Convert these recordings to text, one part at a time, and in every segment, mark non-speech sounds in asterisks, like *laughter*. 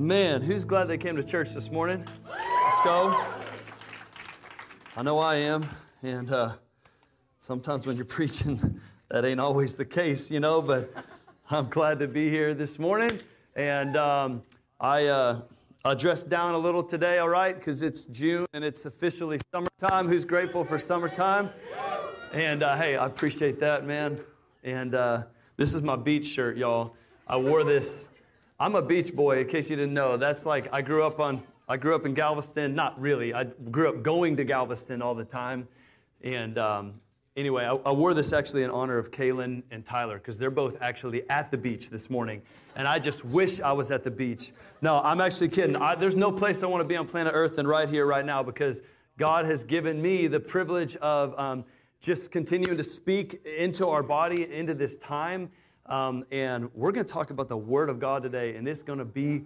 Man, who's glad they came to church this morning? Let's go. I know I am. And uh, sometimes when you're *laughs* preaching, that ain't always the case, you know, but I'm glad to be here this morning. And um, I, uh, I dressed down a little today, all right, because it's June and it's officially summertime. Who's grateful for summertime? And uh, hey, I appreciate that, man. And uh, this is my beach shirt, y'all. I wore this. I'm a beach boy, in case you didn't know. That's like I grew up on. I grew up in Galveston. Not really. I grew up going to Galveston all the time. And um, anyway, I, I, wore this actually in honor of Kaylin and Tyler because they're both actually at the beach this morning. And I just wish I was at the beach. No, I'm actually kidding. I, there's no place I want to be on planet Earth than right here, right now, because God has given me the privilege of um, just continuing to speak into our body, into this time. Um, and we're going to talk about the Word of God today, and it's going to be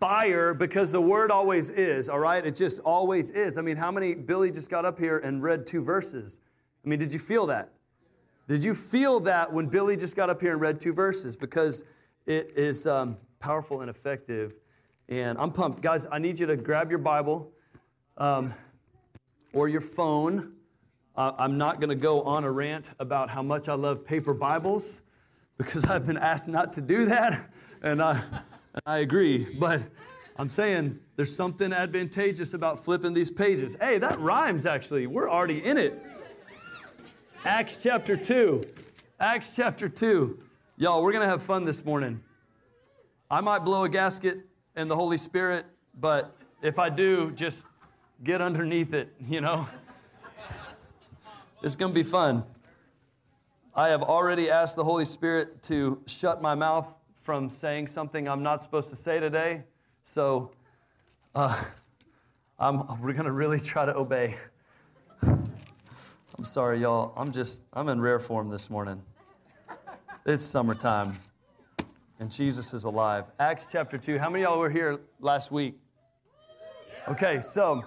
fire because the Word always is, all right? It just always is. I mean, how many, Billy just got up here and read two verses. I mean, did you feel that? Did you feel that when Billy just got up here and read two verses? Because it is um, powerful and effective. And I'm pumped. Guys, I need you to grab your Bible um, or your phone. Uh, I'm not going to go on a rant about how much I love paper Bibles because I've been asked not to do that, and I, I agree. But I'm saying there's something advantageous about flipping these pages. Hey, that rhymes actually. We're already in it. Acts chapter 2. Acts chapter 2. Y'all, we're going to have fun this morning. I might blow a gasket in the Holy Spirit, but if I do, just get underneath it, you know? It's going to be fun. I have already asked the Holy Spirit to shut my mouth from saying something I'm not supposed to say today. So uh, we're going to really try to obey. I'm sorry, y'all. I'm just, I'm in rare form this morning. It's summertime, and Jesus is alive. Acts chapter 2. How many y'all were here last week? Okay, so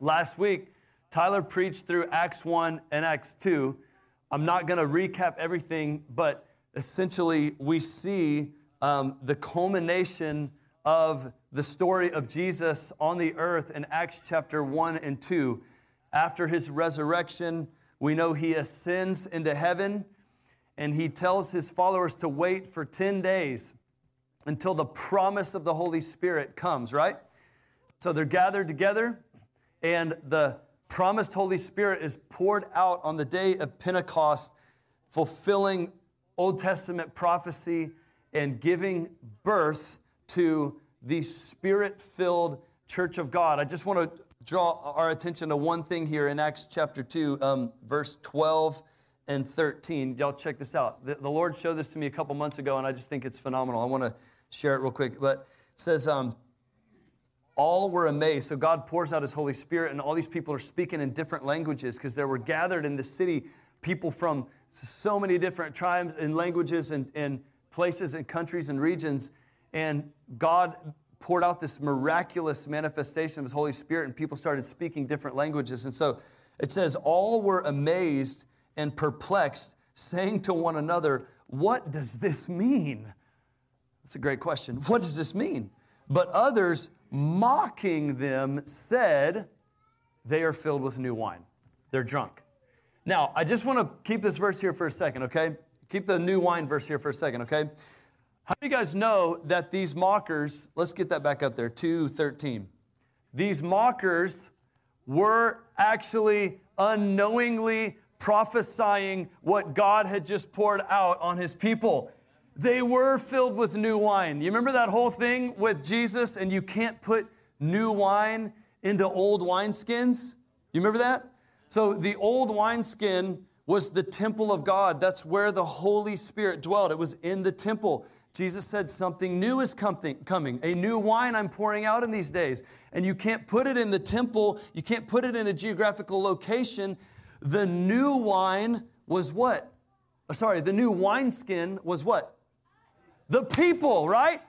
last week, Tyler preached through Acts 1 and Acts 2. I'm not going to recap everything, but essentially, we see um, the culmination of the story of Jesus on the earth in Acts chapter 1 and 2. After his resurrection, we know he ascends into heaven and he tells his followers to wait for 10 days until the promise of the Holy Spirit comes, right? So they're gathered together and the promised Holy Spirit is poured out on the day of Pentecost, fulfilling Old Testament prophecy and giving birth to the spirit filled church of God. I just want to draw our attention to one thing here in Acts chapter 2, um, verse 12 and 13. Y'all check this out. The, the, Lord showed this to me a couple months ago, and I just think it's phenomenal. I want to share it real quick. But it says, um, all were amazed. So God pours out his Holy Spirit, and all these people are speaking in different languages because there were gathered in the city people from so many different tribes and languages and, and places and countries and regions. And God poured out this miraculous manifestation of his Holy Spirit, and people started speaking different languages. And so it says, All were amazed and perplexed, saying to one another, What does this mean? That's a great question. What does this mean? But others, mocking them, said, They are filled with new wine. They're drunk. Now, I just want to keep this verse here for a second, okay? Keep the new wine verse here for a second, okay? How do you guys know that these mockers, let's get that back up there, 213. These mockers were actually unknowingly prophesying what God had just poured out on his people. They were filled with new wine. You remember that whole thing with Jesus, and you can't put new wine into old wineskins? You remember that? So the old wineskin was the temple of God. That's where the Holy Spirit dwelled. It was in the temple. Jesus said, Something new is coming, a new wine I'm pouring out in these days. And you can't put it in the temple, you can't put it in a geographical location. The new wine was what? Sorry, the new wineskin was what? The people, right?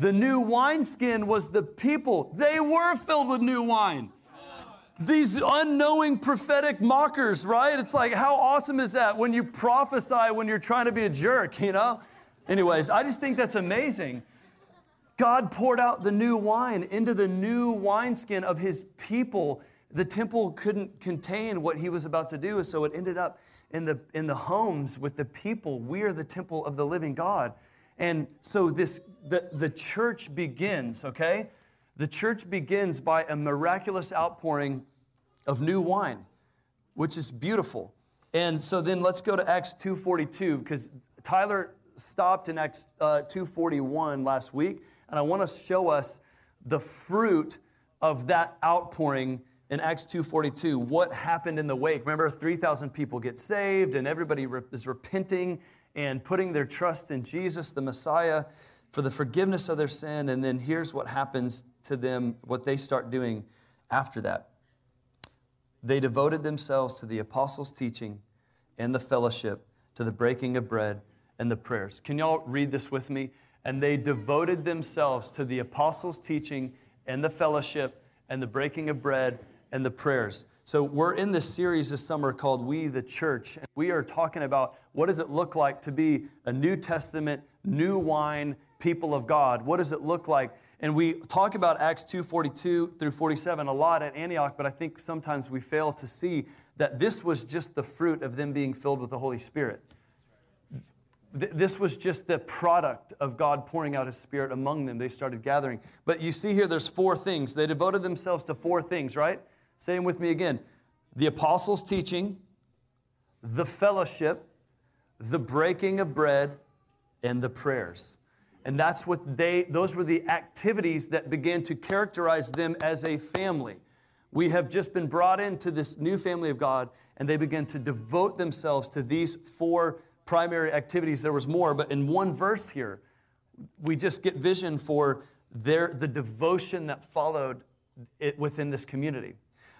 The new wineskin was the people. They were filled with new wine. These unknowing prophetic mockers, right? It's like, how awesome is that when you prophesy when you're trying to be a jerk, you know? Anyways, I just think that's amazing. God poured out the new wine into the new wineskin of his people. The temple couldn't contain what he was about to do, so it ended up in the, in the homes with the people. We are the temple of the living God. And so this the, the church begins, okay? The church begins by a miraculous outpouring of new wine, which is beautiful. And so then let's go to Acts 2.42, because Tyler stopped in Acts uh, 2.41 last week, and I want to show us the fruit of that outpouring in Acts 2:42 what happened in the wake. Remember 3000 people get saved and everybody is repenting and putting their trust in Jesus the Messiah for the forgiveness of their sin and then here's what happens to them what they start doing after that. They devoted themselves to the apostles' teaching and the fellowship, to the breaking of bread and the prayers. Can y'all read this with me? And they devoted themselves to the apostles' teaching and the fellowship and the breaking of bread and the prayers. So we're in this series this summer called We the Church. And we are talking about what does it look like to be a New Testament, new wine people of God? What does it look like and we talk about Acts 2:42 through 47 a lot at Antioch, but I think sometimes we fail to see that this was just the fruit of them being filled with the Holy Spirit. This was just the product of God pouring out his spirit among them. They started gathering. But you see here there's four things. They devoted themselves to four things, right? Say them with me again. The apostles' teaching, the fellowship, the breaking of bread, and the prayers. And that's what they, those were the activities that began to characterize them as a family. We have just been brought into this new family of God, and they began to devote themselves to these four primary activities. There was more, but in one verse here, we just get vision for their, the devotion that followed it within this community.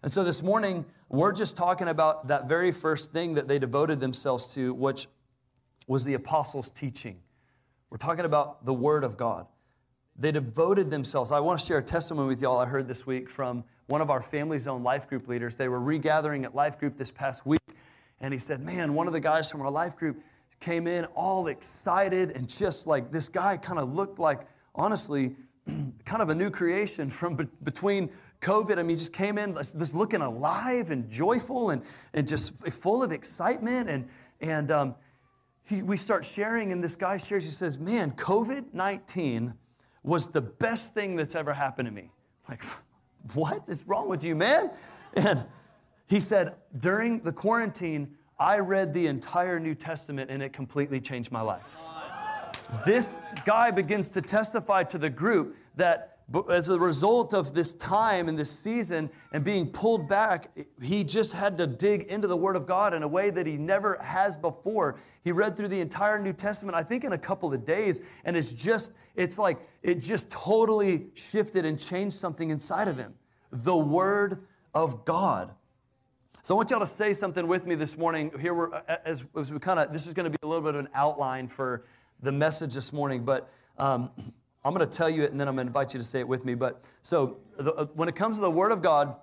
And so this morning, we're just talking about that very first thing that they devoted themselves to, which was the apostles' teaching. We're talking about the Word of God. They devoted themselves. I want to share a testimony with y'all I heard this week from one of our family zone life group leaders. They were regathering at life group this past week, and he said, Man, one of the guys from our life group came in all excited and just like this guy kind of looked like, honestly, kind of a new creation from be- between COVID. I mean, he just came in just looking alive and joyful and, and just full of excitement. And, and um, he, we start sharing, and this guy shares, he says, Man, COVID 19 was the best thing that's ever happened to me. I'm like, *laughs* what is wrong with you, man? And he said, During the quarantine, I read the entire New Testament and it completely changed my life. This guy begins to testify to the group that as a result of this time and this season and being pulled back, he just had to dig into the Word of God in a way that he never has before. He read through the entire New Testament, I think, in a couple of days, and it's just, it's like, it just totally shifted and changed something inside of him. The Word of God. So I want y'all to say something with me this morning. Here we're, as, as we kind of, this is going to be a little bit of an outline for the message this morning, but. Um, I'm going to tell you it and then I'm going to invite you to say it with me. But so the, uh, when it comes to the Word of God,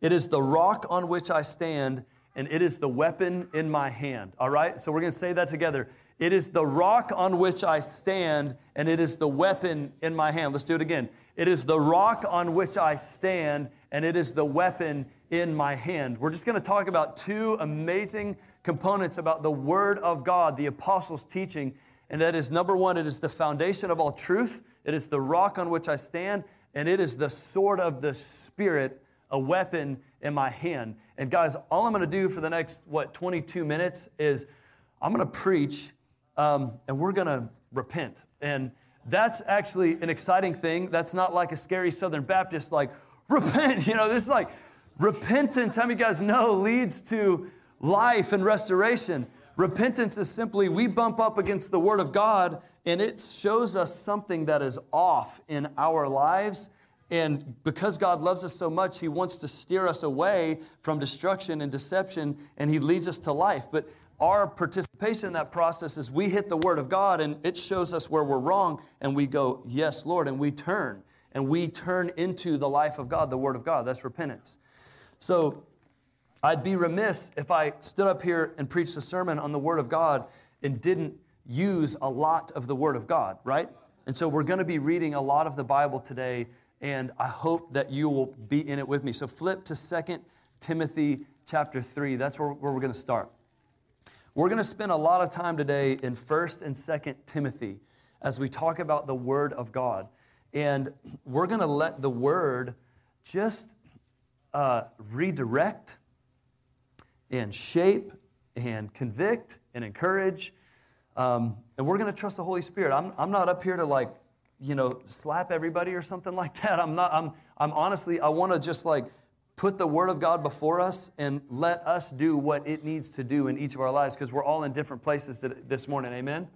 it is the rock on which I stand and it is the weapon in my hand. All right? So we're going to say that together. It is the rock on which I stand and it is the weapon in my hand. Let's do it again. It is the rock on which I stand and it is the weapon in my hand. We're just going to talk about two amazing components about the Word of God, the apostles' teaching and that is number one, it is the foundation of all truth, it is the rock on which I stand, and it is the sword of the Spirit, a weapon in my hand. And guys, all I'm gonna do for the next, what, 22 minutes is I'm gonna preach um, and we're gonna repent. And that's actually an exciting thing. That's not like a scary Southern Baptist, like, *laughs* repent. You know, this is like repentance, how many guys know, leads to life and restoration. Repentance is simply we bump up against the Word of God and it shows us something that is off in our lives. And because God loves us so much, He wants to steer us away from destruction and deception and He leads us to life. But our participation in that process is we hit the Word of God and it shows us where we're wrong and we go, Yes, Lord, and we turn. And we turn into the life of God, the Word of God. That's repentance. So I'd be remiss if I stood up here and preached a sermon on the Word of God and didn't use a lot of the Word of God, right? And so we're going to be reading a lot of the Bible today, and I hope that you will be in it with me. So flip to 2 Timothy chapter 3. That's where, where we're going to start. We're going to spend a lot of time today in 1st and 2nd Timothy as we talk about the Word of God. And we're going to let the Word just uh, redirect and shape and convict and encourage. Um, and we're going to trust the Holy Spirit. I'm, I'm not up here to like, you know, slap everybody or something *laughs* like that. I'm not, I'm, I'm honestly, I want to just like put the Word of God before us and let us do what it needs to do in each of our lives because we're all in different places this morning. Amen?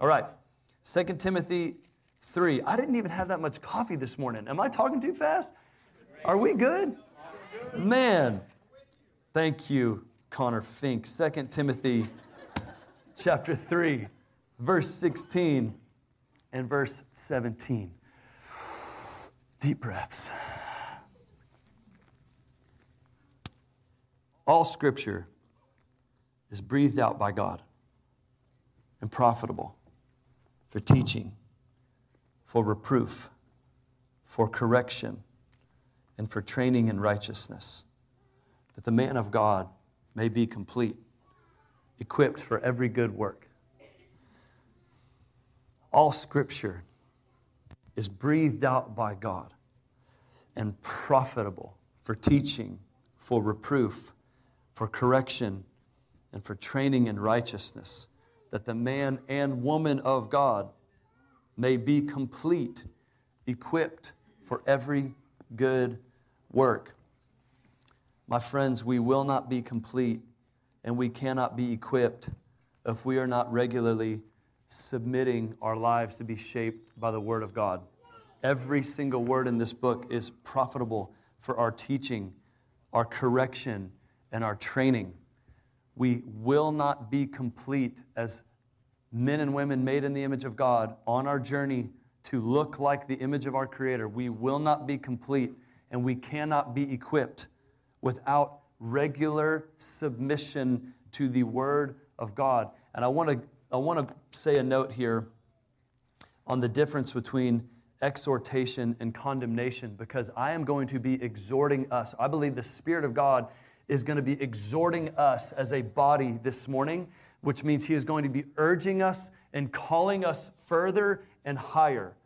All right. 2 Timothy 3. I didn't even have that much coffee this morning. Am I talking too fast? Are we good? Man, thank you, Connor Fink. 2 Timothy chapter 3, verse 16 and verse 17. Deep breaths. All scripture is breathed out by God and profitable for teaching, for reproof, for correction, and for training in righteousness, that the man of God may be complete, equipped for every good work. All scripture is breathed out by God and profitable for teaching, for reproof, for correction, and for training in righteousness, that the man and woman of God may be complete, equipped for every good work. My friends, we will not be complete and we cannot be equipped if we are not regularly submitting our lives to be shaped by the Word of God. Every single word in this book is profitable for our teaching, our correction, and our training. We will not be complete as men and women made in the image of God on our journey to look like the image of our Creator. We will not be complete and we cannot be equipped without regular submission to the Word of God. And I want to I want to say a note here on the difference between exhortation and condemnation because I am going to be exhorting us. I believe the Spirit of God is going to be exhorting us as a body this morning, which means He is going to be urging us and calling us further and higher.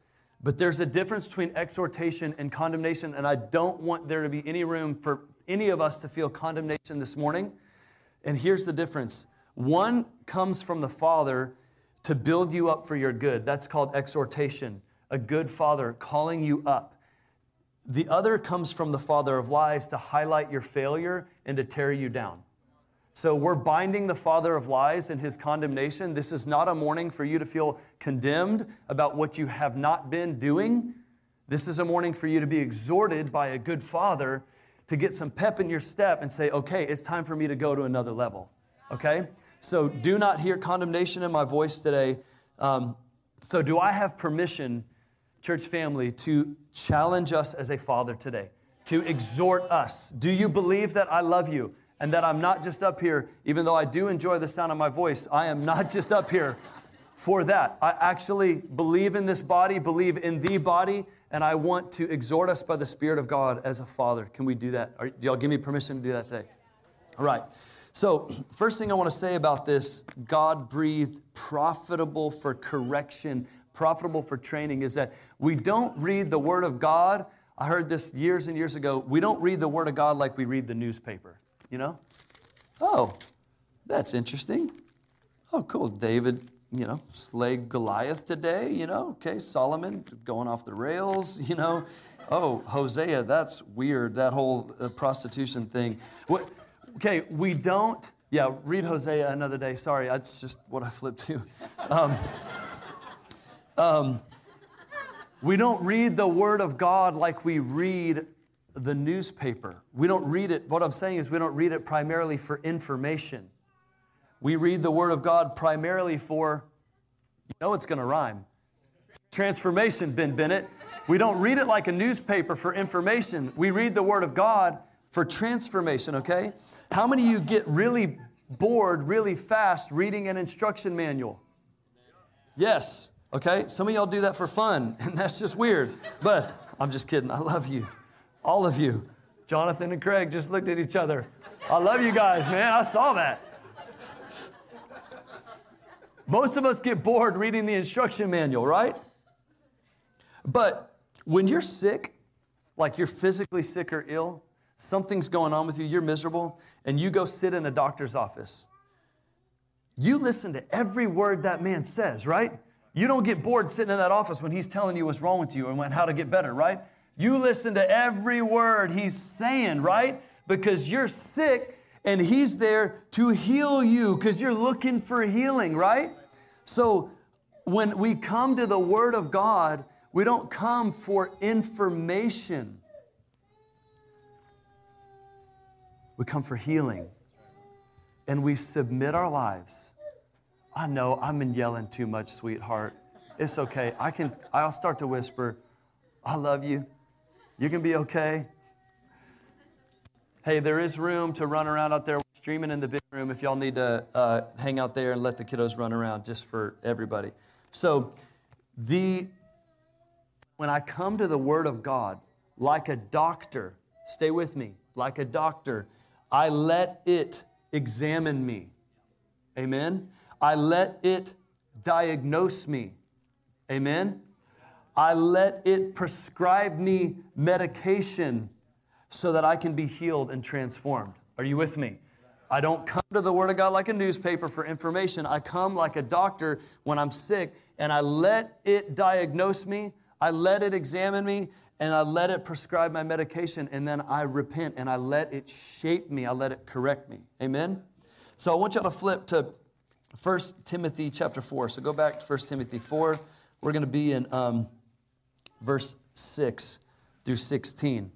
But there's a difference between exhortation and condemnation, and I don't want there to be any room for any of us to feel condemnation this morning. And here's the difference one comes from the Father to build you up for your good. That's called exhortation, a good Father calling you up. The other comes from the father of lies to highlight your failure and to tear you down. So we're binding the father of lies and his condemnation. This is not a morning for you to feel condemned about what you have not been doing. This is a morning for you to be exhorted by a good father to get some pep in your step and say, okay, it's time for me to go to another level. Okay? So do not hear condemnation in my voice today. Um, so, do I have permission church family, to challenge us as a father today, to exhort us. Do you believe that I love you and that I'm not just up here, even though I do enjoy the sound of my voice, I am not *laughs* just up here for that. I actually believe in this body, believe in the body, and I want to exhort us by the Spirit of God as a father. Can we do that? do y'all give me permission to do that today? All right. So, *clears throat* first thing I want to say about this God breathed, profitable for correction, profitable for training is that we don't read the Word of God. I heard this years and years ago. We don't read the Word of God like we read the newspaper, you know? Oh, that's interesting. Oh, cool. David, you know, slay Goliath today, you know? Okay, Solomon going off the rails, *laughs* you know? Oh, Hosea, that's weird, that whole uh, prostitution thing. What, okay, we don't, yeah, read Hosea another day. Sorry, that's just what I flipped to. Um, um, we don't read the Word of God like we read the newspaper. We don't read it, what I'm saying is, we don't read it primarily for information. We read the Word of God primarily for, you know, it's going to rhyme. Transformation, Ben Bennett. We don't read it like a newspaper for information. We read the Word of God for transformation, okay? How many of you get really bored really fast reading an instruction manual? Yes. Okay? Some of y'all do that for fun, *laughs* and that's just weird. But I'm just kidding. I love you. All of you. Jonathan and Craig just looked at each other. I love you guys, man. I saw that. Most of us get bored reading the instruction manual, right? But when you're sick, like you're physically sick or ill, something's going on with you, you're miserable, and you go sit in a doctor's office. You listen to every word that man says, right? You don't get bored sitting in that office when he's telling you what's wrong with you and how to get better, right? You listen to every word he's saying, right? Because you're sick and he's there to heal you because you're looking for healing, right? So when we come to the Word of God, we don't come for information. We come for healing. And we submit our lives. I know I've been yelling too much, sweetheart. It's okay. I can I'll start to whisper, I love you. You can be okay. Hey, there is room to run around out there streaming in the big room if y'all need to uh, hang out there and let the kiddos run around just for everybody. So, the when I come to the Word of God, like a doctor, stay with me, like a doctor, I let it examine me. Amen. I let it diagnose me. Amen. I let it prescribe me medication so that I can be healed and transformed. Are you with me? I don't come to the Word of God like a newspaper for information. I come like a doctor when I'm sick and I let it diagnose me, I let it examine me, and I let it prescribe my medication, and then I repent and I let it shape me, I let it correct me. Amen? So I want y'all to flip to 1 Timothy chapter 4. So go back to 1 Timothy 4. We're going to be in um, verse 6 through 16.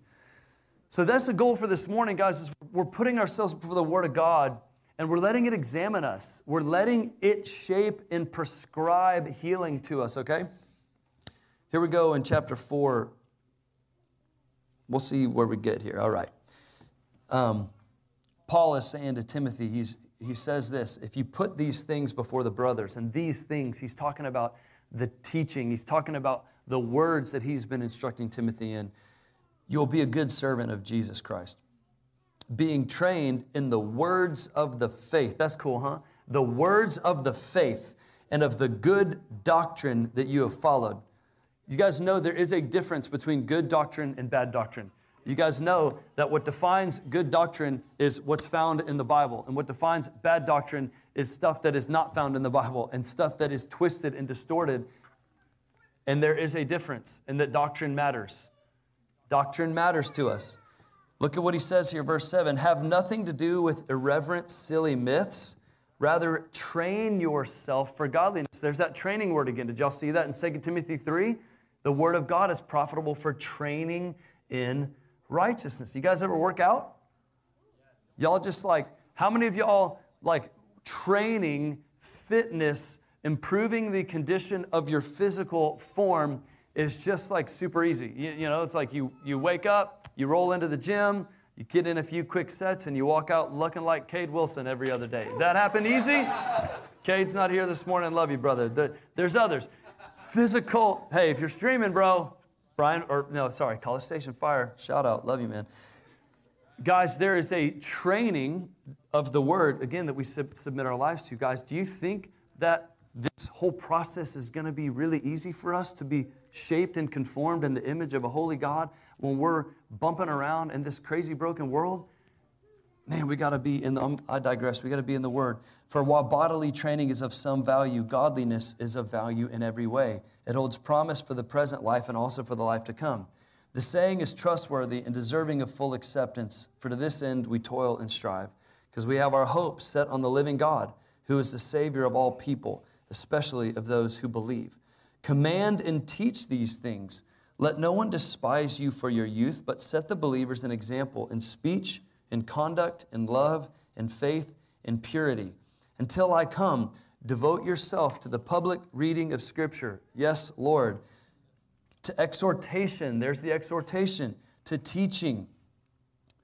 So that's the goal for this morning, guys, is we're putting ourselves before the Word of God and we're letting it examine us. We're letting it shape and prescribe healing to us, okay? Here we go in chapter 4. We'll see where we get here. All right. Um, Paul is saying to Timothy, he's, he says this if you put these things before the brothers, and these things, he's talking about the teaching, he's talking about the words that he's been instructing Timothy in you'll be a good servant of Jesus Christ. Being trained in the words of the faith. That's cool, huh? The words of the faith and of the good doctrine that you have followed. You guys know there is a difference between good doctrine and bad doctrine. You guys know that what defines good doctrine is what's found in the Bible, and what defines bad doctrine is stuff that is not found in the Bible and stuff that is twisted and distorted. And there is a difference, and that doctrine matters. Doctrine matters to us. Look at what he says here, verse 7 Have nothing to do with irreverent, silly myths. Rather, train yourself for godliness. There's that training word again. Did y'all see that in 2 Timothy 3? The word of God is profitable for training in righteousness. You guys ever work out? Y'all just like, how many of y'all like training, fitness, improving the condition of your physical form is just like super easy. You, you, know, it's like you, you wake up, you roll into the gym, you get in a few quick sets, and you walk out looking like Cade Wilson every other day. Does that happen easy? Cade's not here this morning. Love you, brother. There's others. Physical, hey, if you're streaming, bro, Brian, or no, sorry, College Station Fire, shout out. Love you, man. Guys, there is a training of the word, again, that we sub- submit our lives to. Guys, do you think that this whole process is going to be really easy for us to be shaped and conformed in the image of a holy God when we're bumping around in this crazy broken world? Man, we got to be in the, um, I digress, we got to be in the Word. For while bodily training is of some value, godliness is of value in every way. It holds promise for the present life and also for the life to come. The saying is trustworthy and deserving of full acceptance, for to this end we toil and strive, because we have our hope set on the living God, who is the Savior of all people, especially of those who believe. Command and teach these things. Let no one despise you for your youth, but set the believers an example in speech, in conduct, in love, in faith, in purity. Until I come, devote yourself to the public reading of Scripture. Yes, Lord. To exhortation, there's the exhortation. To teaching.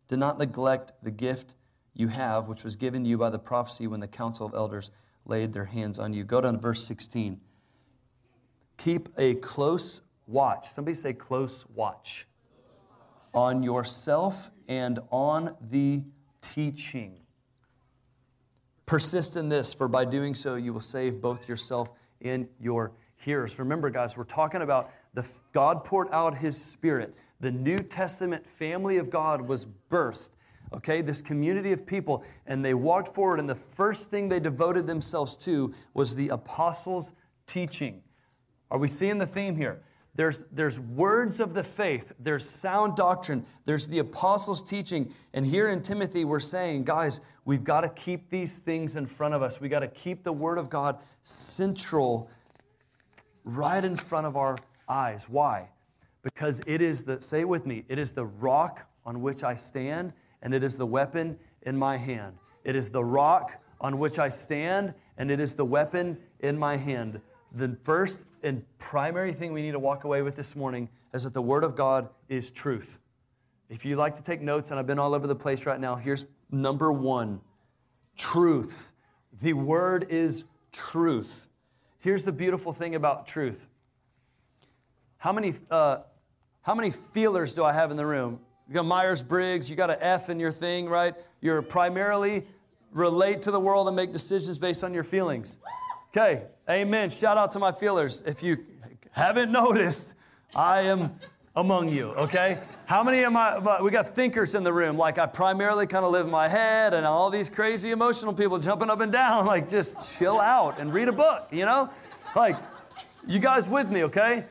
Do not neglect the gift you have, which was given you by the prophecy when the council of elders laid their hands on you. Go down to verse 16. Keep a close watch. Somebody say close watch on yourself and on the teaching. Persist in this, for by doing so, you will save both yourself and your hearers. Remember, guys, we're talking about the God poured out his spirit. The New Testament family of God was birthed. Okay, this community of people, and they walked forward, and the first thing they devoted themselves to was the apostles' teaching. Are we seeing the theme here? There's, there's words of the faith, there's sound doctrine, there's the apostles' teaching. And here in Timothy, we're saying, guys, we've got to keep these things in front of us. We've got to keep the Word of God central right in front of our eyes. Why? Because it is the, say it with me, it is the rock on which I stand, and it is the weapon in my hand. It is the rock on which I stand, and it is the weapon in my hand the first and primary thing we need to walk away with this morning is that the Word of God is truth. If you like to take notes, and I've been all over the place right now, here's number one truth. The Word is truth. Here's the beautiful thing about truth. How many, uh, how many feelers do I have in the room? You got Myers Briggs, you got an F in your thing, right? You're primarily relate to the world and make decisions based on your feelings. Okay, amen. Shout out to my feelers. If you haven't *laughs* noticed, I am among you, okay? How many of my, we got thinkers in the room, like I primarily kind of live in my head and all these crazy emotional people jumping up and down, *laughs* like just chill out and read a book, you know? Like, you guys with me, okay?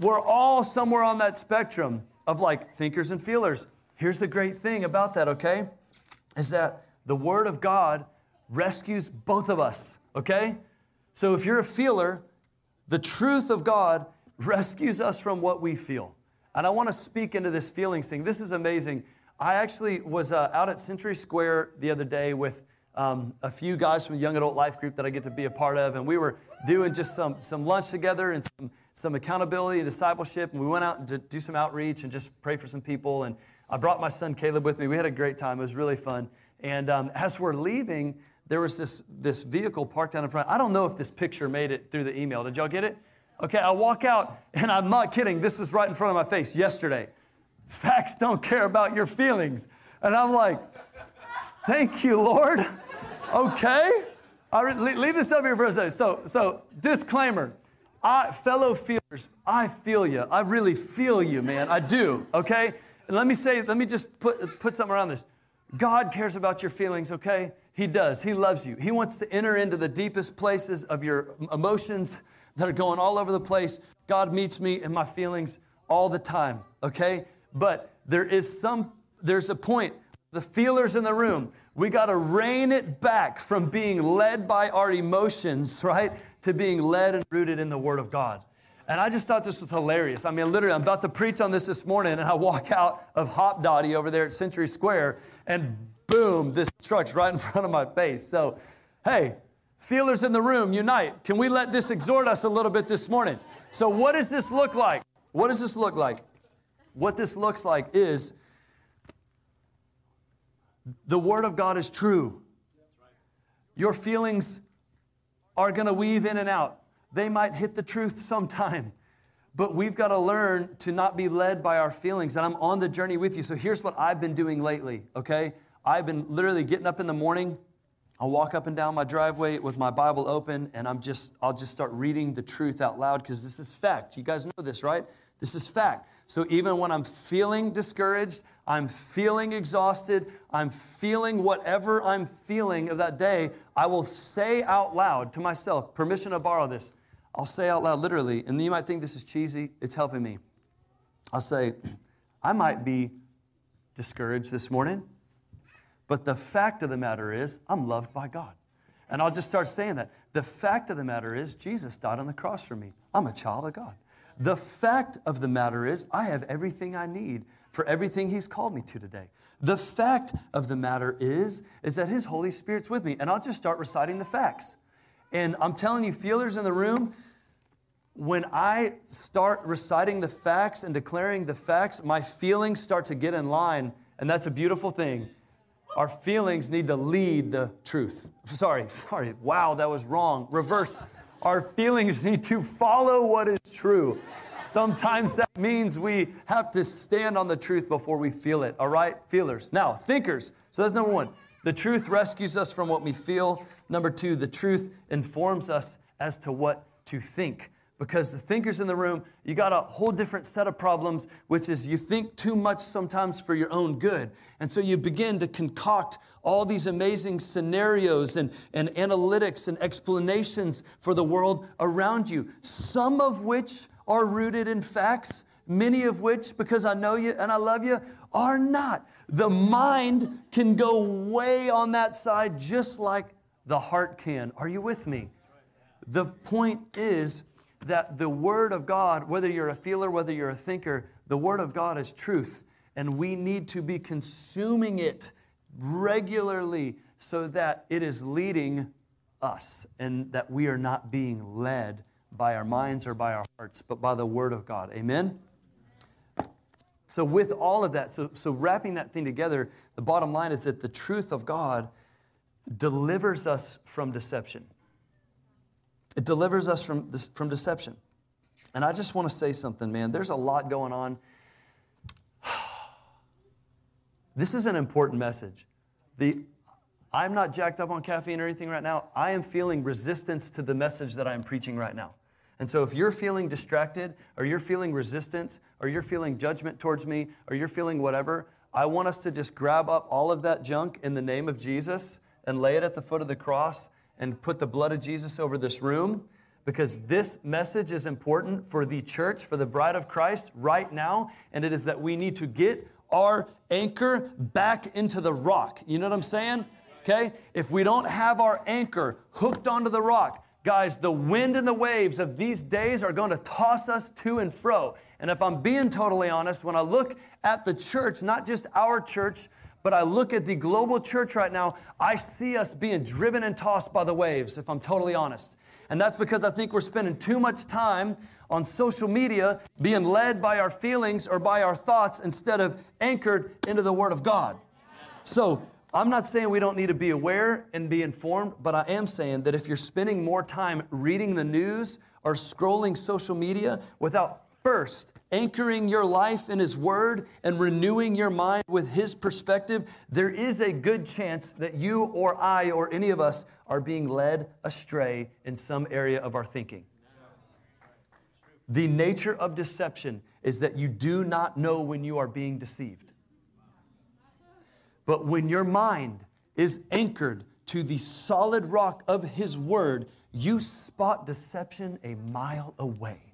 We're all somewhere on that spectrum of like thinkers and feelers. Here's the great thing about that, okay? Is that the Word of God rescues both of us, okay? So if you're a feeler, the truth of God rescues us from what we feel. And I want to speak into this feelings thing. This is amazing. I actually was uh, out at Century Square the other day with um, a few guys from the Young Adult Life Group that I get to be a part of, and we were doing just some, some lunch together and some, some accountability and discipleship. And we went out to do some outreach and just pray for some people. And I brought my son Caleb with me. We had a great time. It was really fun. And um, as we're leaving, there was this, this vehicle parked down in front. I don't know if this picture made it through the email. Did y'all get it? Okay, I walk out, and I'm not kidding. This was right in front of my face yesterday. Facts don't care about your feelings. And I'm like, thank you, Lord. Okay. I leave this up here for a second. So, so disclaimer. I, fellow feelers, I feel you. I really feel you, man. I do, okay? And let me say, let me just put, put something around this. God cares about your feelings, okay? He does. He loves you. He wants to enter into the deepest places of your emotions that are going all over the place. God meets me in my feelings all the time, okay? But there is some, there's a point. The feelers in the room, we got to rein it back from being led by our emotions, *laughs* right, to being led and rooted in the Word of God. And I just thought this was hilarious. I mean, literally, I'm about to preach on this this morning, and I walk out of Hopdoddy over there at Century Square, and boom, this truck's right in *laughs* front of my face. So, hey, feelers in the room, unite. Can we let this exhort us a little bit this morning? So, what does this look like? What does this look like? What this looks like is the Word of God is true. Your feelings are going to weave in and out. They might hit the truth sometime, *laughs* but we've got to learn to not be led by our feelings. And I'm on the journey with you. So here's what I've been doing lately, okay? I've been literally getting up in the morning. I'll walk up and down my driveway with my Bible open, and I'm just, I'll just start reading the truth out loud because this is fact. You guys know this, right? This is fact. So even when I'm feeling discouraged, I'm feeling exhausted, I'm feeling whatever I'm feeling of that day, I will say out loud to myself, permission to borrow this. I'll say out loud, literally, and you might think this is cheesy, it's helping me. I'll say, *clears throat* I might be discouraged this morning. But the fact of the matter is, I'm loved by God. And I'll just start saying that. The fact of the matter is, Jesus died on the cross for me. I'm a child of God. The fact of the matter is, I have everything I need for everything He's called me to today. The fact of the matter is, is that His Holy Spirit's with me. And I'll just start reciting the facts. And I'm telling you, feelers in the room, when I start reciting the facts and declaring the facts, my feelings start to get in line. And that's a beautiful thing our feelings need to lead the truth. Sorry, sorry. Wow, that was wrong. Reverse. Our feelings need to follow what is true. Sometimes that means we have to stand on the truth before we feel it, all right? Feelers. Now, thinkers. So that's number one. The truth rescues us from what we feel. Number two, the truth informs us as to what to think because the thinkers in the room, you got a whole different set of problems, which is you think too much sometimes for your own good. And so you begin to concoct all these amazing scenarios and, and analytics and explanations for the world around you, some of which are rooted in facts, many of which, because I know you and I love you, are not. The mind can go way on that side just like the heart can. Are you with me? The point is, that the Word of God, whether you're a feeler, whether you're a thinker, the Word of God is truth. And we need to be consuming it regularly so that it is leading us and that we are not being led by our minds or by our hearts, but by the Word of God. Amen? So, with all of that, so, so wrapping that thing together, the bottom line is that the truth of God delivers us from deception. It delivers us from, from deception. And I just want to say something, man. There's a lot going on. *sighs* This is an important message. The, I'm not jacked up on caffeine or anything right now. I am feeling resistance to the message that I'm preaching right now. And so if you're feeling distracted, or you're feeling resistance, or you're feeling judgment towards me, or you're feeling whatever, I want us to just grab up all of that junk in the name of Jesus and lay it at the foot of the cross and put the blood of Jesus over this room because this message is important for the church, for the bride of Christ right now, and it is that we need to get our anchor back into the rock. You know what I'm saying? Okay? If we don't have our anchor hooked onto the rock, guys, the wind and the waves of these days are going to toss us to and fro. And if I'm being totally honest, when I look at the church, not just our church, but I look at the global church right now, I see us being driven and tossed by the waves, if I'm totally honest. And that's because I think we're spending too much time on social media being led by our feelings or by our thoughts instead of anchored into the Word of God. So, I'm not saying we don't need to be aware and be informed, but I am saying that if you're spending more time reading the news or scrolling social media without first anchoring your life in His Word and renewing your mind with His perspective, there is a good chance that you or I or any of us are being led astray in some area of our thinking. The nature of deception is that you do not know when you are being deceived. But when your mind is anchored to the solid rock of His Word, you spot deception a mile away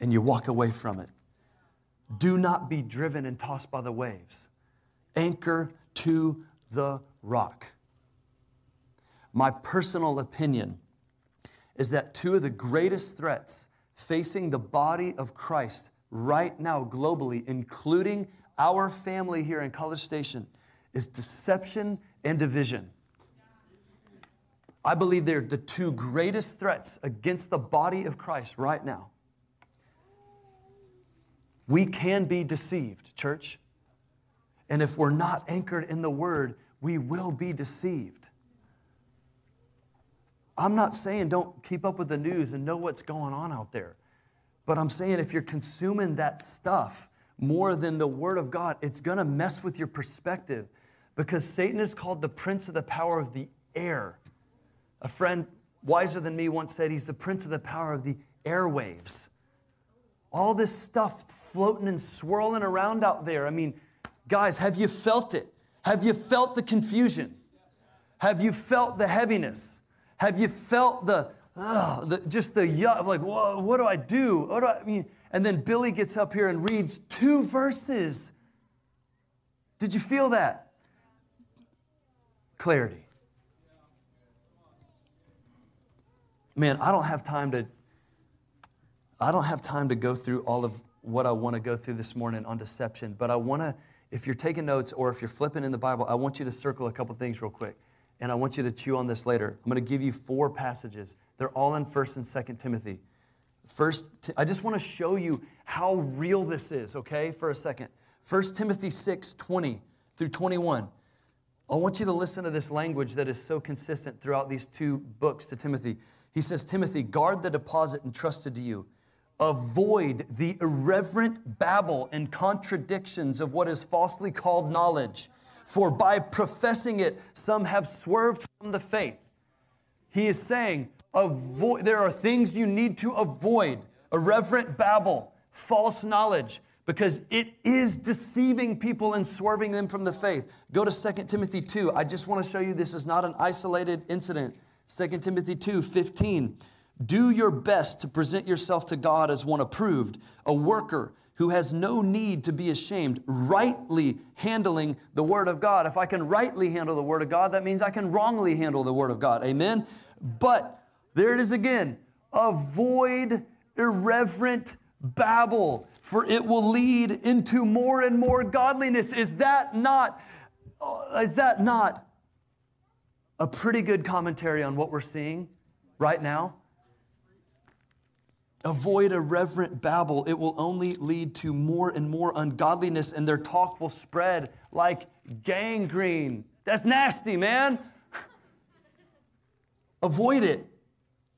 and you walk away from it. Do not be driven and tossed by the waves. Anchor to the rock. My personal opinion is that two of the greatest threats facing the body of Christ right now, globally, including our family here in College Station, is deception and division. I believe they're the two greatest threats against the body of Christ right now. We can be deceived, church. And if we're not anchored in the Word, we will be deceived. I'm not saying don't keep up with the news and know what's going on out there. But I'm saying if you're consuming that stuff more than the Word of God, it's going to mess with your perspective because Satan is called the prince of the power of the air. A friend wiser than me once said he's the prince of the power of the airwaves all this stuff floating and swirling around out there. I mean, guys, have you felt it? Have you felt the confusion? Have you felt the heaviness? Have you felt the, the just the yuck, like, whoa, what do I do? What do I, I mean? And then Billy gets up here and reads two verses. Did you feel that? Clarity. Man, I don't have time to I don't have time to go through all of what I want to go through this morning on deception, but I want to, if you're taking notes or if you're flipping in the Bible, I want you to circle a couple things real quick. And I want you to chew on this later. I'm going to give you four passages. They're all in 1st and 2nd Timothy. First, I just want to show you how real this is, okay, for a second. 1 Timothy 6 20 through 21. I want you to listen to this language that is so consistent throughout these two books to Timothy. He says, Timothy, guard the deposit entrusted to you. Avoid the irreverent babble and contradictions of what is falsely called knowledge. For by professing it, some have swerved from the faith. He is saying, avoid, there are things you need to avoid irreverent babble, false knowledge, because it is deceiving people and swerving them from the faith. Go to 2 Timothy 2. I just want to show you this is not an isolated incident. 2 Timothy 2 15. Do your best to present yourself to God as one approved, a worker who has no need to be ashamed, rightly handling the Word of God. If I can rightly handle the Word of God, that means I can wrongly handle the Word of God. Amen? But there it is again avoid irreverent babble, for it will lead into more and more godliness. Is that not, uh, is that not a pretty good commentary on what we're seeing right now? Avoid irreverent babble. It will only lead to more and more ungodliness, and their talk will spread like gangrene. That's nasty, man. *laughs* Avoid it.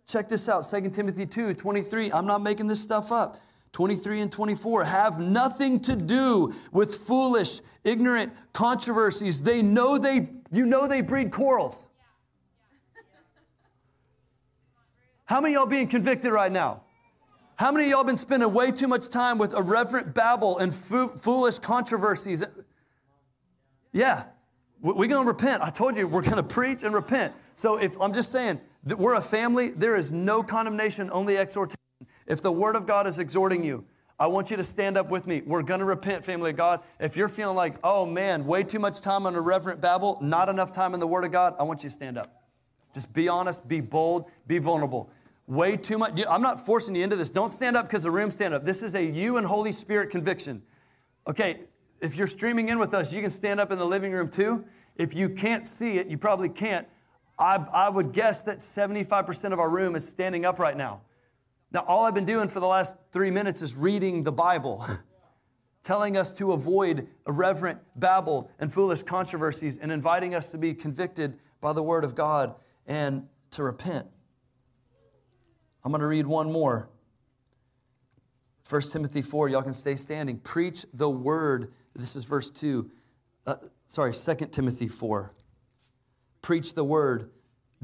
Check this out 2 Timothy 2 23. I'm not making this stuff up. 23 and 24 have nothing to do with foolish, ignorant controversies. They know they, you know, they breed quarrels. How many y'all being convicted right now? How many of y'all been spending way too much time with irreverent babble and foolish controversies? Yeah, we're going to repent. I told you we're going to preach and repent. So if I'm just saying that we're a family, there is no condemnation, only exhortation. If the Word of God is exhorting you, I want you to stand up with me. We're going to repent, family of God. If you're feeling like, oh man, way too much time on irreverent babble, not enough time in the Word of God, I want you to stand up. Just be honest, be bold, be vulnerable way too much. I'm not forcing you into this. Don't stand up because the room stand up. This is a you and Holy Spirit conviction. Okay, if you're streaming in with us, you can stand up in the living room too. If you can't see it, you probably can't. I, I would guess that 75% of our room is standing up right now. Now, all I've been doing for the last three minutes is reading the Bible, *laughs* telling us to avoid irreverent babble and foolish controversies, and inviting us to be convicted by the Word of God and to repent. I'm going to read one more. 1 Timothy 4, y'all can stay standing. Preach the word. This is verse 2. Uh, sorry, 2 Timothy 4. Preach the word.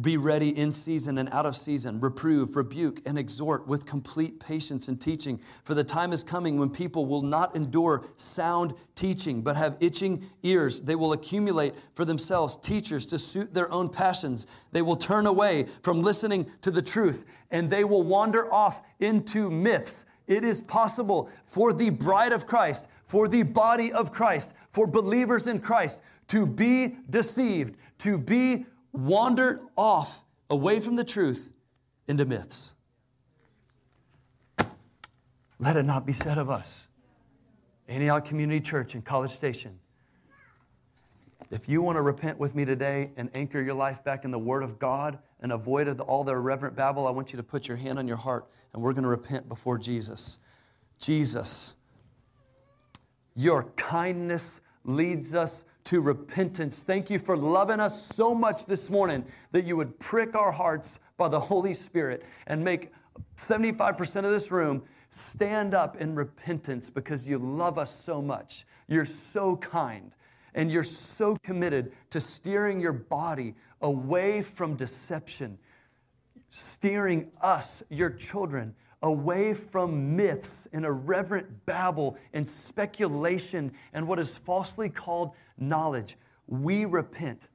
Be ready in season and out of season. Reprove, rebuke, and exhort with complete patience and teaching. For the time is coming when people will not endure sound teaching, but have itching ears. They will accumulate for themselves teachers to suit their own passions. They will turn away from listening to the truth, and they will wander off into myths. It is possible for the bride of Christ, for the body of Christ, for believers in Christ to be deceived, to be wandered off away from the truth into myths. Let it not be said of us. Antioch Community Church in College Station. If you want to repent with me today and anchor your life back in the Word of God and avoid all the irreverent babble, I want you to put your hand on your heart and we're going to repent before Jesus. Jesus, your kindness leads us to repentance. Thank you for loving us so much this morning that you would prick our hearts by the Holy Spirit and make 75% of this room stand up in repentance because you love us so much. You're so kind and you're so committed to steering your body away from deception, steering us, your children, away from myths and irreverent babble and speculation and what is falsely called knowledge. We repent.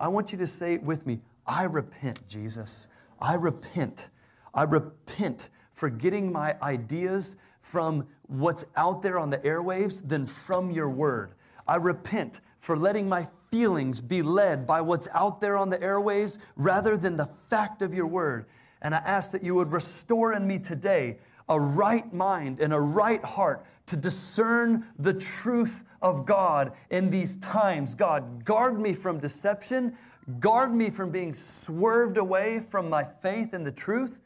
I want you to say it with me I repent, Jesus. I repent. I repent for getting my ideas from what's out there on the airwaves than from your word. I repent for letting my feelings be led by what's out there on the airwaves rather than the fact of your word. And I ask that you would restore in me today a right mind and a right heart to discern the truth of God in these times. God, guard me from deception, guard me from being swerved away from my faith in the truth,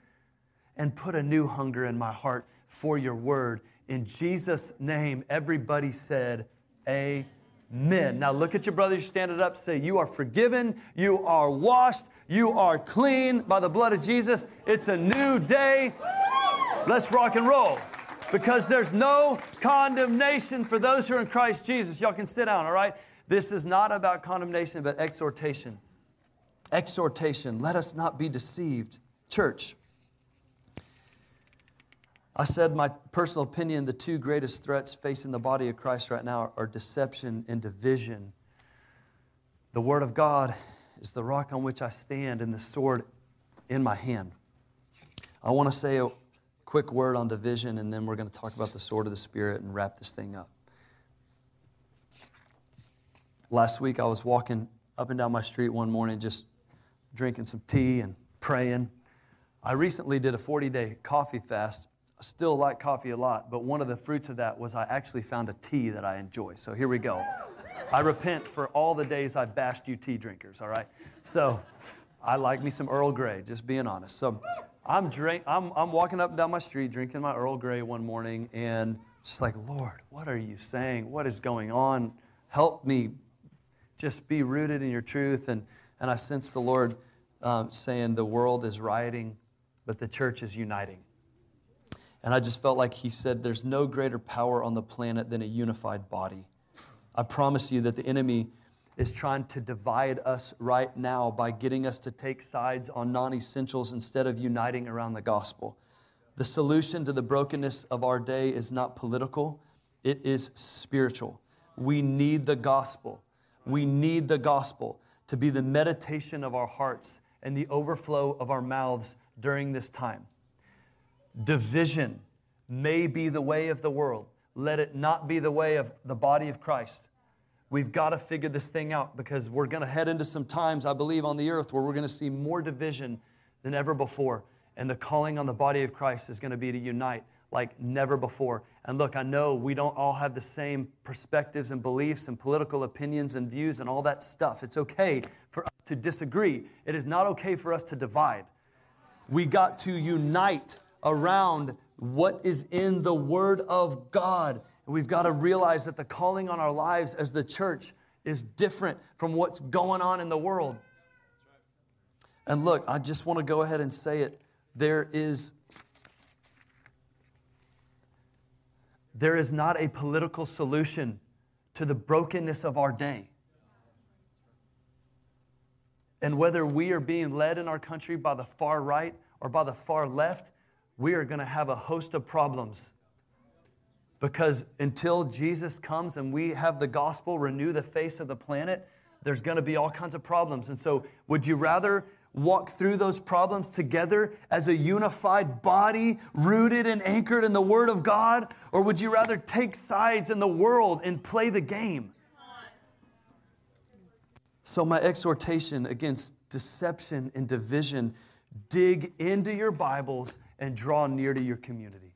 and put a new hunger in my heart for your word. In Jesus' name, everybody said, Amen. Men. Now look at your brother, you stand it up, say, You are forgiven, you are washed, you are clean by the blood of Jesus. It's a new day. Let's rock and roll. Because there's no condemnation for those who are in Christ Jesus. Y'all can sit down, all right? This is not about condemnation, but exhortation. Exhortation. Let us not be deceived. Church, I said, my personal opinion, the two greatest threats facing the body of Christ right now are deception and division. The Word of God is the rock on which I stand and the sword in my hand. I want to say a quick word on division, and then we're going to talk about the sword of the Spirit and wrap this thing up. Last week, I was walking up and down my street one morning, just drinking some tea and praying. I recently did a 40 day coffee fast still like coffee a lot, but one of the fruits of that was I actually found a tea that I enjoy. So here we go. I repent for all the days I bashed you tea drinkers, all right? So I like me some Earl Grey, just being honest. So I'm, drink, I'm, I'm walking up and down my street drinking my Earl Grey one morning and just like, Lord, what are you saying? What is going on? Help me just be rooted in your truth. And, and I sense the Lord um, saying the world is rioting, but the church is uniting. And I just felt like he said, There's no greater power on the planet than a unified body. I promise you that the enemy is trying to divide us right now by getting us to take sides on non essentials instead of uniting around the gospel. The solution to the brokenness of our day is not political, it is spiritual. We need the gospel. We need the gospel to be the meditation of our hearts and the overflow of our mouths during this time. Division may be the way of the world. Let it not be the way of the body of Christ. We've got to figure this thing out because we're going to head into some times, I believe, on the earth where we're going to see more division than ever before. And the calling on the body of Christ is going to be to unite like never before. And look, I know we don't all have the same perspectives and beliefs and political opinions and views and all that stuff. It's okay for us to disagree, it is not okay for us to divide. We got to unite around what is in the Word of God. we've got to realize that the calling on our lives as the church is different from what's going on in the world. And look, I just want to go ahead and say it. There is there is not a political solution to the brokenness of our day. And whether we are being led in our country by the far right or by the far left, we are going to have a host of problems. Because until Jesus comes and we have the gospel renew the face of the planet, there's going to be all kinds of problems. And so, would you rather walk through those problems together as a unified body, rooted and anchored in the Word of God? Or would you rather take sides in the world and play the game? So, my exhortation against deception and division dig into your Bibles and draw near to your community.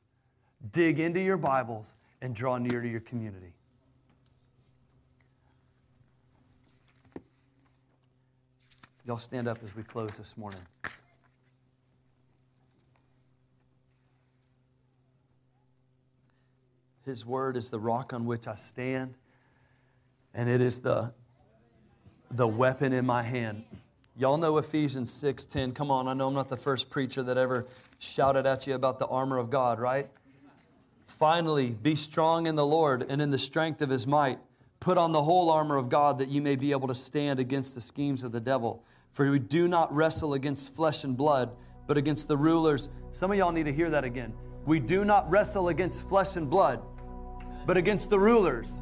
Dig into your Bibles and draw near to your community. Y'all stand up as we close this morning. His word is the rock on which I stand, and it is the, the weapon in my hand. Y'all know Ephesians 6:10. Come on, I know I'm not the first preacher that ever shouted at you about the armor of God, right? Finally, be strong in the Lord and in the strength of his might. Put on the whole armor of God that you may be able to stand against the schemes of the devil. For we do not wrestle against flesh and blood, but against the rulers. Some of y'all need to hear that again. We do not wrestle against flesh and blood, but against the rulers,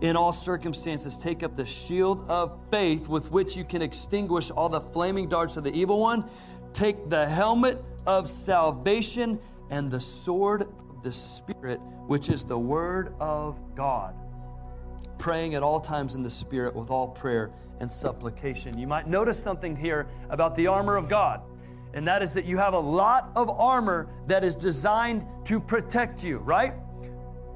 in all circumstances, take up the shield of faith with which you can extinguish all the flaming darts of the evil one. Take the helmet of salvation and the sword of the Spirit, which is the word of God praying at all times in the Spirit with all prayer and supplication. You might notice something here about the armor of God, and that is that you have a lot of armor that is designed to protect you, right?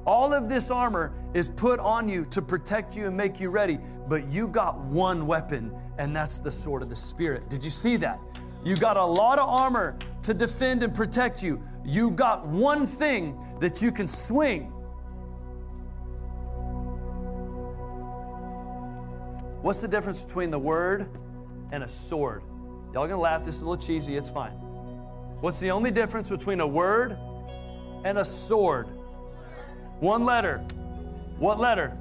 All of this armor is put on you to protect you and make you ready, but you got one weapon, and that's the sword of the Spirit. Did you see that? You got a lot of armor to defend and protect you. You got one thing that you can swing. What's the difference between the word and a sword? Y'all gonna laugh, this is a little cheesy, it's fine. What's the only difference between a word and a sword? One letter. What letter?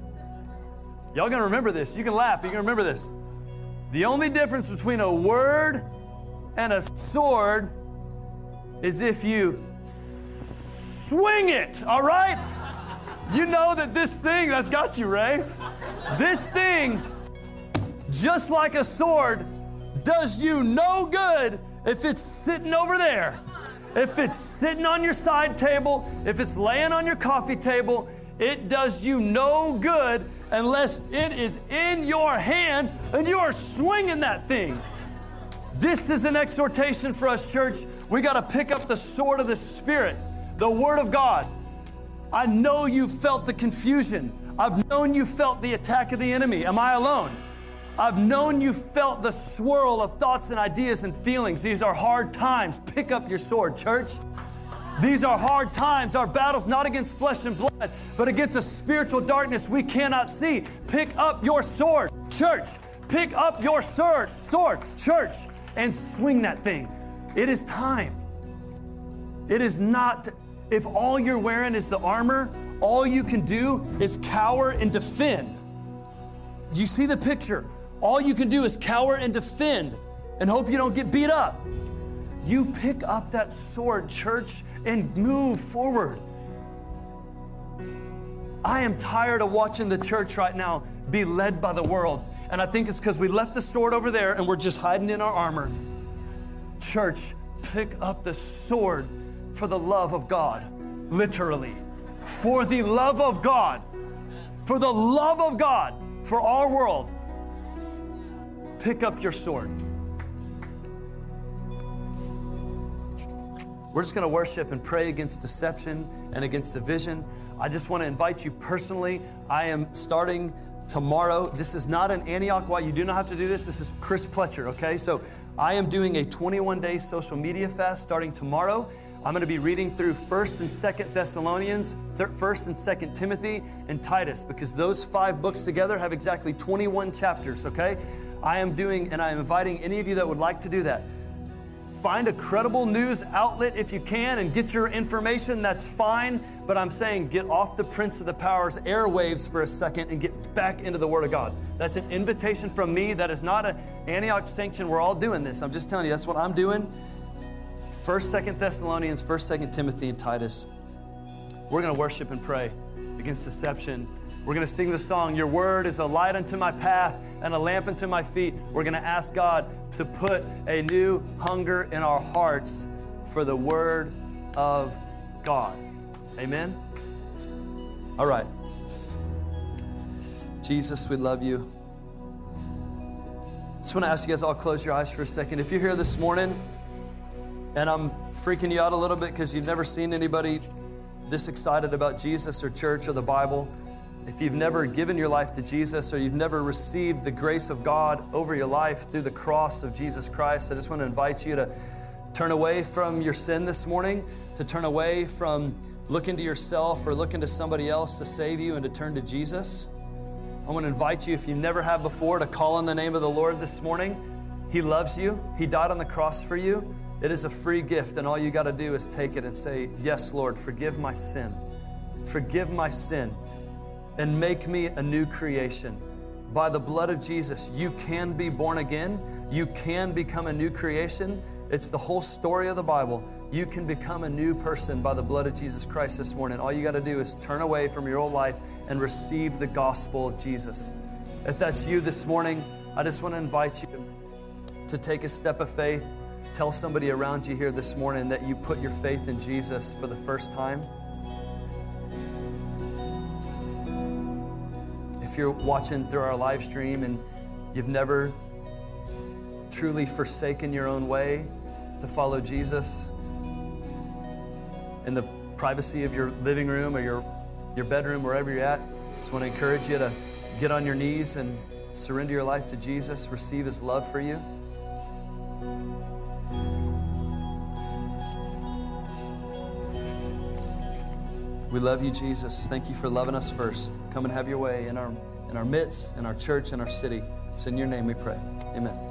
Y'all gonna remember this. You can laugh, you can remember this. The only difference between a word and a sword is if you swing it, all right? You know that this thing, that's got you, Ray. This thing, just like a sword, does you no good if it's sitting over there. If it's sitting on your side table, if it's laying on your coffee table, it does you no good unless it is in your hand and you are swinging that thing. This is an exhortation for us, church. We got to pick up the sword of the Spirit, the Word of God. I know you felt the confusion. I've known you felt the attack of the enemy. Am I alone? I've known you felt the swirl of thoughts and ideas and feelings. These are hard times. Pick up your sword, church. These are hard times. Our battle's not against flesh and blood, but against a spiritual darkness we cannot see. Pick up your sword, church. Pick up your sword, sword, church, and swing that thing. It is time. It is not, if all you're wearing is the armor, all you can do is cower and defend. Do you see the picture? All you can do is cower and defend and hope you don't get beat up. You pick up that sword, church, and move forward. I am tired of watching the church right now be led by the world. And I think it's because we left the sword over there and we're just hiding in our armor. Church, pick up the sword for the love of God, literally. For the love of God. For the love of God for our world pick up your sword. We're just going to worship and pray against deception and against division. I just want to invite you personally. I am starting tomorrow. This is not an Antioch Why You do not have to do this. This is Chris Pletcher, okay? So I am doing a 21 day social media fast starting tomorrow. I'm going to be reading through 1st and 2nd Thessalonians, 1st and 2nd Timothy, and Titus because those five books together have exactly 21 chapters, okay? I am doing, and I am inviting any of you that would like to do that. Find a credible news outlet if you can and get your information, that's fine. But I'm saying get off the Prince of the Powers airwaves for a second and get back into the Word of God. That's an invitation from me. That is not an Antioch sanction. We're all doing this. I'm just telling you, that's what I'm doing. First, Second Thessalonians, First, Second Timothy, and Titus. We're going to worship and pray against deception we're going to sing the song, Your Word is a light unto my path and a lamp unto my feet. We're going to ask God to put a new hunger in our hearts for the Word of God. Amen? All right. Jesus, we love you. I just want to ask you guys all close your eyes for a second. If you're here this morning and I'm freaking you out a little bit because you've never seen anybody this excited about Jesus or church or the Bible, if you've never given your life to Jesus or you've never received the grace of God over your life through the cross of Jesus Christ, I just want to invite you to turn away from your sin this morning, to turn away from looking to yourself or looking to somebody else to save you and to turn to Jesus. I want to invite you, if you never have before, to call on the name of the Lord this morning. He loves you, He died on the cross for you. It is a free gift, and all you got to do is take it and say, Yes, Lord, forgive my sin. Forgive my sin and make me a new creation. By the blood of Jesus, you can be born again. You can become a new creation. It's the whole story of the Bible. You can become a new person by the blood of Jesus Christ this morning. All you got to do is turn away from your old life and receive the gospel of Jesus. If that's you this morning, I just want to invite you to take a step of faith. Tell somebody around you here this morning that you put your faith in Jesus for the first time. You're watching through our live stream and you've never truly forsaken your own way to follow Jesus in the privacy of your living room or your, your bedroom, wherever you're at, just want to encourage you to get on your knees and surrender your life to Jesus, receive his love for you. We love you, Jesus. Thank you for loving us first. Come and have your way in our, in our midst, in our church, in our city. It's in your name we pray. Amen.